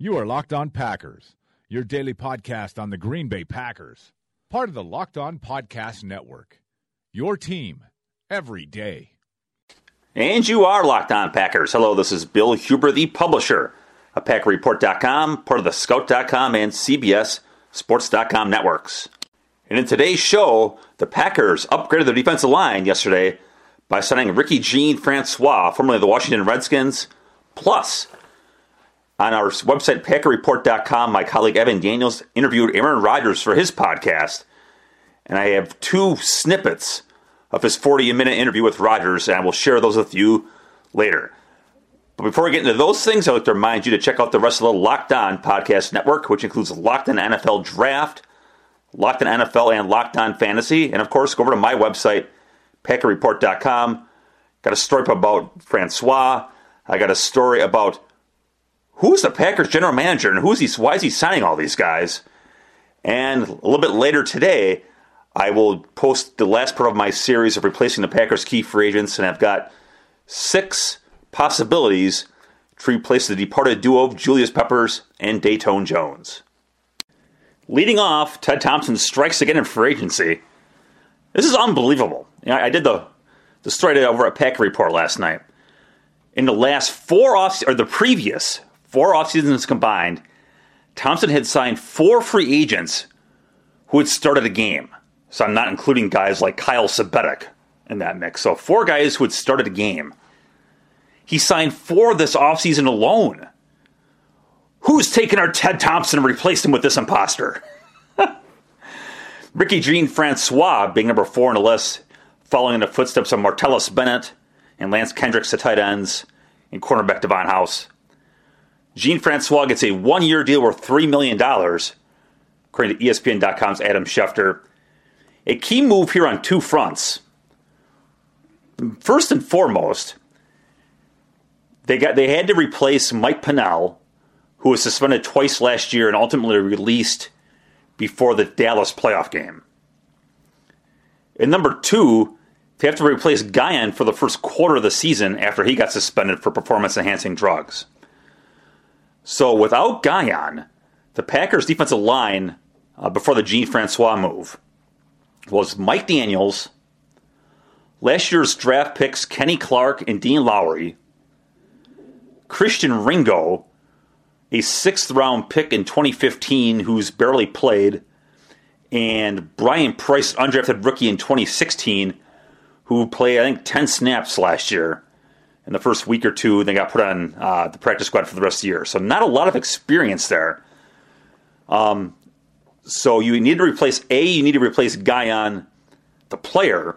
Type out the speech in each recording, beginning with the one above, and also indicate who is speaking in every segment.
Speaker 1: You are Locked On Packers, your daily podcast on the Green Bay Packers. Part of the Locked On Podcast Network. Your team every day.
Speaker 2: And you are Locked On Packers. Hello, this is Bill Huber, the publisher of PackerReport.com, part of the Scout.com and CBS Sports.com networks. And in today's show, the Packers upgraded their defensive line yesterday by signing Ricky Jean Francois, formerly of the Washington Redskins. Plus, on our website, PackerReport.com, my colleague Evan Daniels interviewed Aaron Rodgers for his podcast. And I have two snippets of his 40 minute interview with Rodgers, and I will share those with you later. But before we get into those things, I'd like to remind you to check out the rest of the Locked On Podcast Network, which includes Locked On NFL Draft, Locked On NFL, and Locked On Fantasy. And of course, go over to my website, PackerReport.com. Got a story about Francois. I got a story about who's the Packers general manager and who's he, why is he signing all these guys. And a little bit later today, I will post the last part of my series of replacing the Packers key free agents, and I've got six possibilities to replace the departed duo of Julius Peppers and Datone Jones. Leading off, Ted Thompson strikes again in free agency. This is unbelievable. You know, I did the the story over at Packer Report last night. In the last four off or the previous four off seasons combined, Thompson had signed four free agents who had started a game. So I'm not including guys like Kyle Sabetic in that mix. So four guys who had started a game. He signed four this offseason alone. Who's taken our Ted Thompson and replaced him with this imposter? Ricky Jean Francois being number four on the list, following in the footsteps of Martellus Bennett and Lance Kendricks, the tight ends, and cornerback Davon House. Jean Francois gets a one year deal worth $3 million, according to ESPN.com's Adam Schefter. A key move here on two fronts. First and foremost, they got they had to replace Mike Pennel, who was suspended twice last year and ultimately released before the Dallas playoff game. And number two, they have to replace Guion for the first quarter of the season after he got suspended for performance enhancing drugs. So without Guion, the Packers' defensive line uh, before the Jean Francois move was Mike Daniels, last year's draft picks Kenny Clark and Dean Lowry, Christian Ringo, a sixth round pick in 2015 who's barely played, and Brian Price, undrafted rookie in 2016, who played, I think, 10 snaps last year in the first week or two. They got put on uh, the practice squad for the rest of the year. So, not a lot of experience there. Um, so, you need to replace A, you need to replace Guion, the player,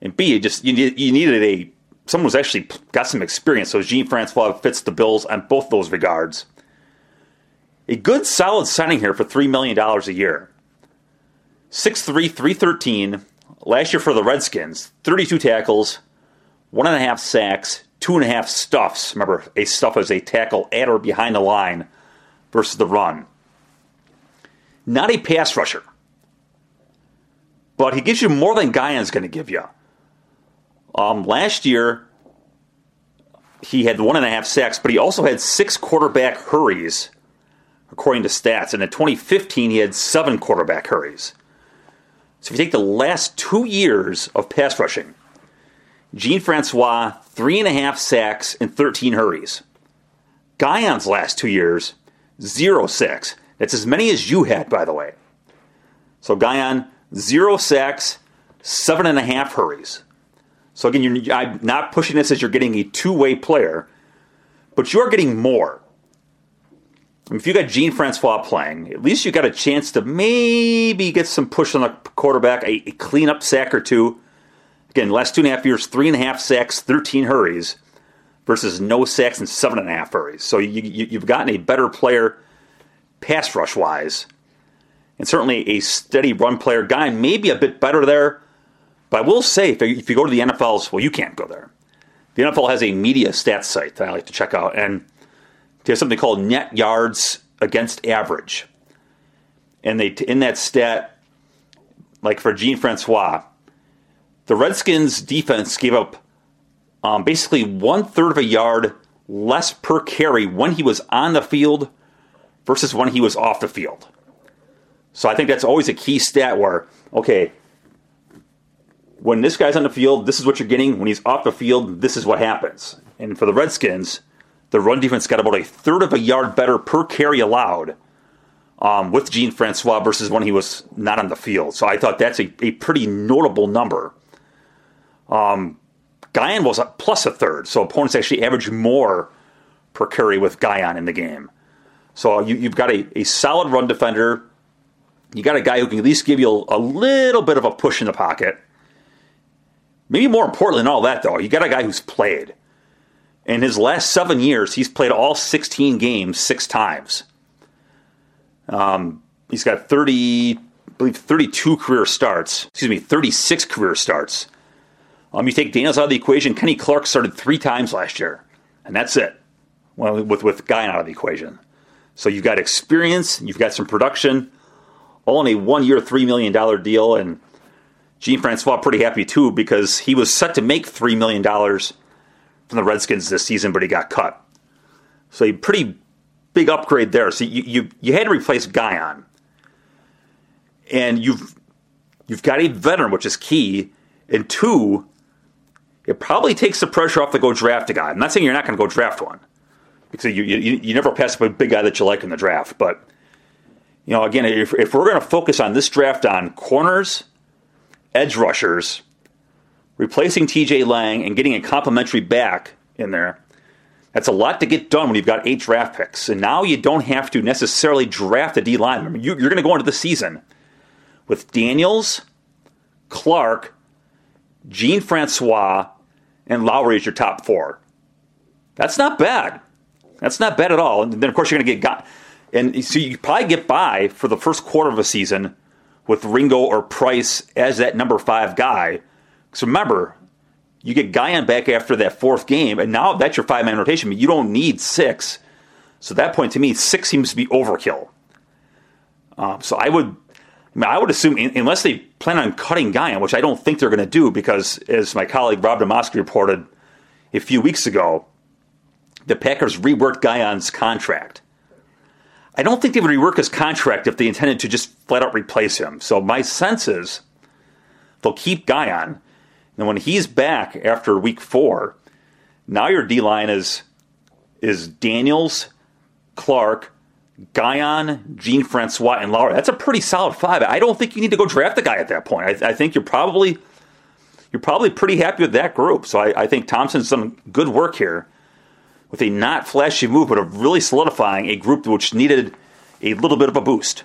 Speaker 2: and B, you just you, need, you needed a someone who's actually got some experience. So Jean Francois fits the bills on both those regards. A good solid signing here for $3 million a year. 6'3, 313. Last year for the Redskins, 32 tackles, one and a half sacks, two and a half stuffs. Remember, a stuff is a tackle at or behind the line versus the run. Not a pass rusher, but he gives you more than Guion's going to give you. Um, last year, he had one and a half sacks, but he also had six quarterback hurries, according to stats. And in 2015, he had seven quarterback hurries. So if you take the last two years of pass rushing, Jean Francois, three and a half sacks and 13 hurries. Guion's last two years, zero sacks. That's as many as you had, by the way. So Guion, zero sacks, seven and a half hurries. So again, I'm not pushing this as you're getting a two-way player, but you are getting more. If you got Jean Francois playing, at least you got a chance to maybe get some push on the quarterback, a, a clean up sack or two. Again, last two and a half years, three and a half sacks, 13 hurries versus no sacks and seven and a half hurries. So you, you, you've gotten a better player pass rush wise, and certainly a steady run player. Guy maybe a bit better there, but I will say if, if you go to the NFL's, well, you can't go there. The NFL has a media stats site that I like to check out, and they have something called net yards against average. And they in that stat, like for Jean Francois, the Redskins defense gave up um, basically one third of a yard less per carry when he was on the field versus when he was off the field. So I think that's always a key stat where, okay, when this guy's on the field, this is what you're getting. When he's off the field, this is what happens. And for the Redskins, the run defense got about a third of a yard better per carry allowed um, with Jean Francois versus when he was not on the field. So I thought that's a, a pretty notable number. Um, Guion was plus a third, so opponents actually averaged more per carry with Guion in the game. So you, have got a, a solid run defender. You got a guy who can at least give you a, a little bit of a push in the pocket. Maybe more importantly than all that, though, you got a guy who's played. In his last seven years, he's played all 16 games six times. Um, he's got 30, I believe 32 career starts. Excuse me, 36 career starts. Um, you take Daniels out of the equation. Kenny Clark started three times last year, and that's it. Well, with with Guy out of the equation, so you've got experience, you've got some production, all in a one-year, three million dollar deal, and Jean Francois pretty happy too because he was set to make three million dollars from the Redskins this season, but he got cut. So a pretty big upgrade there. So you you, you had to replace Guion, and you've you've got a veteran, which is key, and two, it probably takes the pressure off to go draft a guy. I'm not saying you're not going to go draft one because you, you you never pass up a big guy that you like in the draft, but you know again if if we're going to focus on this draft on corners, edge rushers replacing TJ Lang and getting a complimentary back in there, that's a lot to get done when you've got eight draft picks. And now you don't have to necessarily draft a D lineman. You, you're going to go into the season with Daniels, Clark, Jean Francois, and Lowry is your top four. That's not bad. That's not bad at all. And then, of course, you're going to get got. And so you probably get by for the first quarter of a season with Ringo or Price as that number five guy so remember, you get Guion back after that fourth game, and now that's your five man rotation. But you don't need six. So at that point, to me, six seems to be overkill. Um, so I would, I, mean, I would assume unless they plan on cutting Guion, which I don't think they're going to do, because as my colleague Rob Demovsky reported a few weeks ago, the Packers reworked Guion's contract. I don't think they would rework his contract if they intended to just flat out replace him. So my sense is they'll keep Guion and when he's back after week four, now your D line is is Daniels, Clark, Guion, Jean Francois, and Lowry. That's a pretty solid five. I don't think you need to go draft a guy at that point. I, I think you're probably you're probably pretty happy with that group. So I, I think Thompson's done good work here with a not flashy move, but of really solidifying a group which needed a little bit of a boost.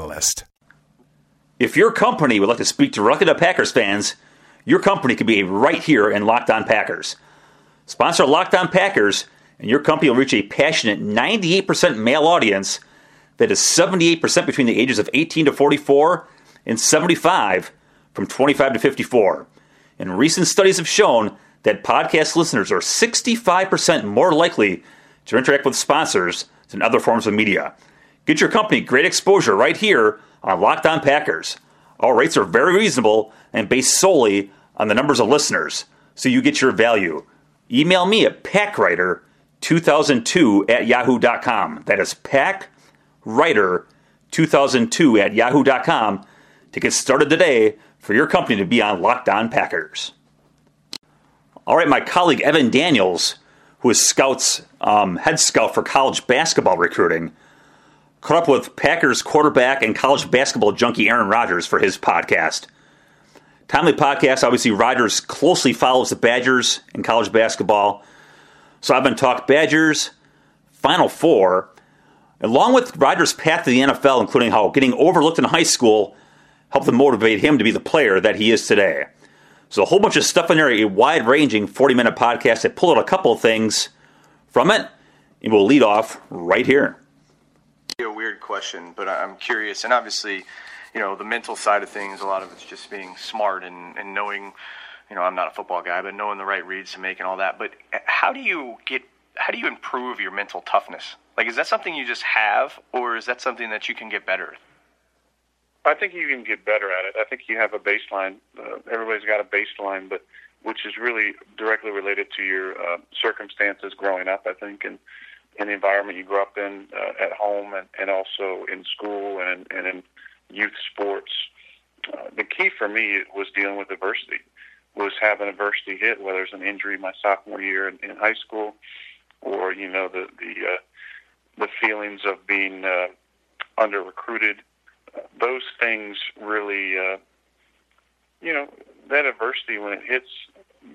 Speaker 3: Catalyst.
Speaker 2: If your company would like to speak directly to Packers fans, your company could be right here in Locked On Packers. Sponsor Locked On Packers, and your company will reach a passionate 98% male audience that is 78% between the ages of 18 to 44 and 75 from 25 to 54. And recent studies have shown that podcast listeners are 65% more likely to interact with sponsors than other forms of media. Get your company great exposure right here on Locked On Packers. Our rates are very reasonable and based solely on the numbers of listeners, so you get your value. Email me at packwriter2002 at yahoo.com. That is packwriter2002 at yahoo.com to get started today for your company to be on Locked On Packers. All right, my colleague Evan Daniels who is Scouts um, head scout for college basketball recruiting, caught up with Packers quarterback and college basketball junkie Aaron Rodgers for his podcast. Timely podcast. Obviously, Rodgers closely follows the Badgers in college basketball. So I've been talked Badgers, Final Four, along with Rodgers' path to the NFL, including how getting overlooked in high school helped to motivate him to be the player that he is today. So a whole bunch of stuff in there, a wide ranging 40 minute podcast. that pulled out a couple of things from it, and we'll lead off right here.
Speaker 4: A weird question, but I'm curious, and obviously, you know, the mental side of things, a lot of it's just being smart and, and knowing, you know, I'm not a football guy, but knowing the right reads to make and all that. But how do you get, how do you improve your mental toughness? Like, is that something you just have, or is that something that you can get better at?
Speaker 5: I think you can get better at it. I think you have a baseline. Uh, everybody's got a baseline, but which is really directly related to your uh, circumstances growing up. I think and in the environment you grew up in uh, at home and, and also in school and, and in youth sports. Uh, the key for me was dealing with adversity. Was having adversity hit, whether it's an injury my sophomore year in, in high school, or you know the the uh, the feelings of being uh, under recruited those things really, uh, you know, that adversity when it hits,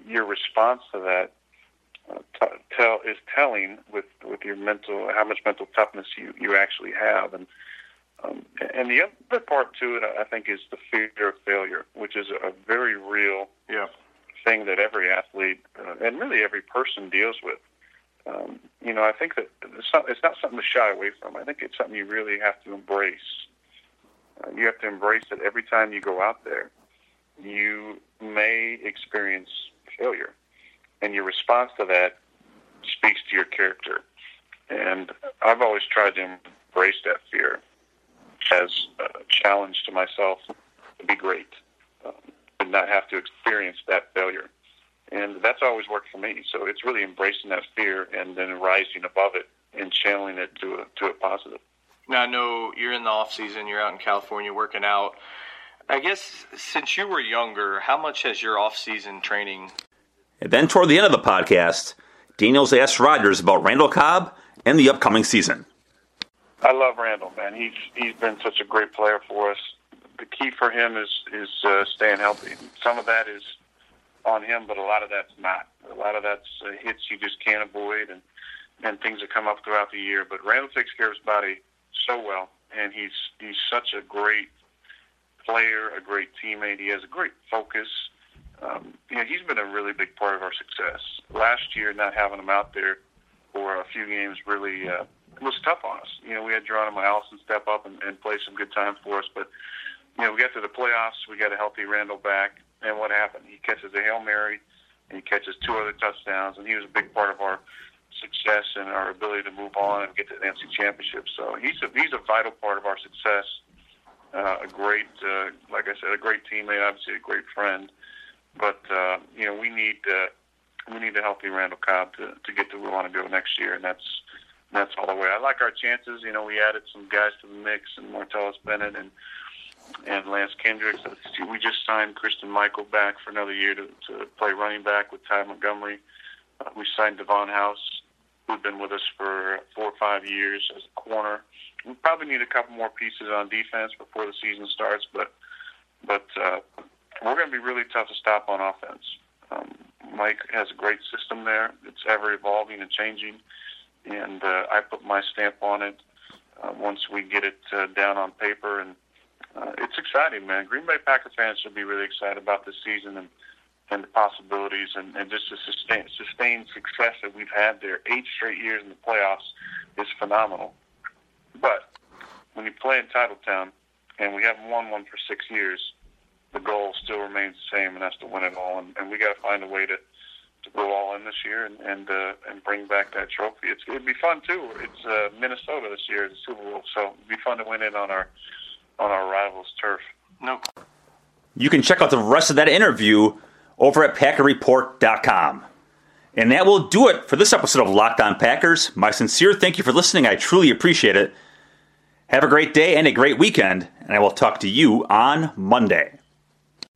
Speaker 5: your response to that uh, t- tell is telling with with your mental how much mental toughness you you actually have, and um, and the other part to it, I think, is the fear of failure, which is a very real
Speaker 4: yeah.
Speaker 5: thing that every athlete uh, and really every person deals with. Um, you know, I think that it's not, it's not something to shy away from. I think it's something you really have to embrace uh, you have to embrace that every time you go out there, you may experience failure. And your response to that speaks to your character. And I've always tried to embrace that fear as a challenge to myself to be great um, and not have to experience that failure. And that's always worked for me. So it's really embracing that fear and then rising above it and channeling it to a, to a positive.
Speaker 4: Now I know you're in the off season. You're out in California working out. I guess since you were younger, how much has your off season training?
Speaker 2: And then toward the end of the podcast, Daniels asked Rodgers about Randall Cobb and the upcoming season.
Speaker 5: I love Randall, man. He's he's been such a great player for us. The key for him is is uh, staying healthy. Some of that is on him, but a lot of that's not. A lot of that's uh, hits you just can't avoid, and and things that come up throughout the year. But Randall takes care of his body so well, and he's he's such a great player, a great teammate. He has a great focus. Um, you know, he's been a really big part of our success. Last year, not having him out there for a few games really uh, was tough on us. You know, we had Geronimo Allison step up and, and play some good time for us, but you know, we got to the playoffs. We got a healthy Randall back, and what happened? He catches a hail mary, and he catches two other touchdowns, and he was a big part of our success and our ability to move on and get to the NFC Championship. So he's a he's a vital part of our success. Uh, a great, uh, like I said, a great teammate, obviously a great friend. But uh, you know, we need uh, we need a healthy Randall Cobb to to get to where we want to go next year, and that's that's all the way. I like our chances. You know, we added some guys to the mix, and Martellus Bennett and and Lance Kendricks. We just signed Christine Michael back for another year to, to play running back with Ty Montgomery. Uh, we signed Davon House who've been with us for four or five years as a corner. We probably need a couple more pieces on defense before the season starts, but but uh, we're going to be really tough to stop on offense. Um, Mike has a great system there. It's ever evolving and changing, and uh, I put my stamp on it uh, once we get it uh, down on paper. And uh, it's exciting, man. Green Bay Packer fans should be really excited about this season and and the possibilities and, and just the sustain, sustained success that we've had there. Eight straight years in the playoffs is phenomenal. But when you play in Titletown and we haven't won one for six years, the goal still remains the same, and that's to win it all. And, and we got to find a way to to go all in this year and and, uh, and bring back that trophy. It's it'd be fun too. It's uh, Minnesota this year, the Super Bowl, so it'd be fun to win it on our on our rivals' turf.
Speaker 4: No.
Speaker 2: You can check out the rest of that interview over at PackerReport.com. And that will do it for this episode of Locked On Packers. My sincere thank you for listening. I truly appreciate it. Have a great day and a great weekend, and I will talk to you on Monday.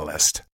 Speaker 3: slash catalyst.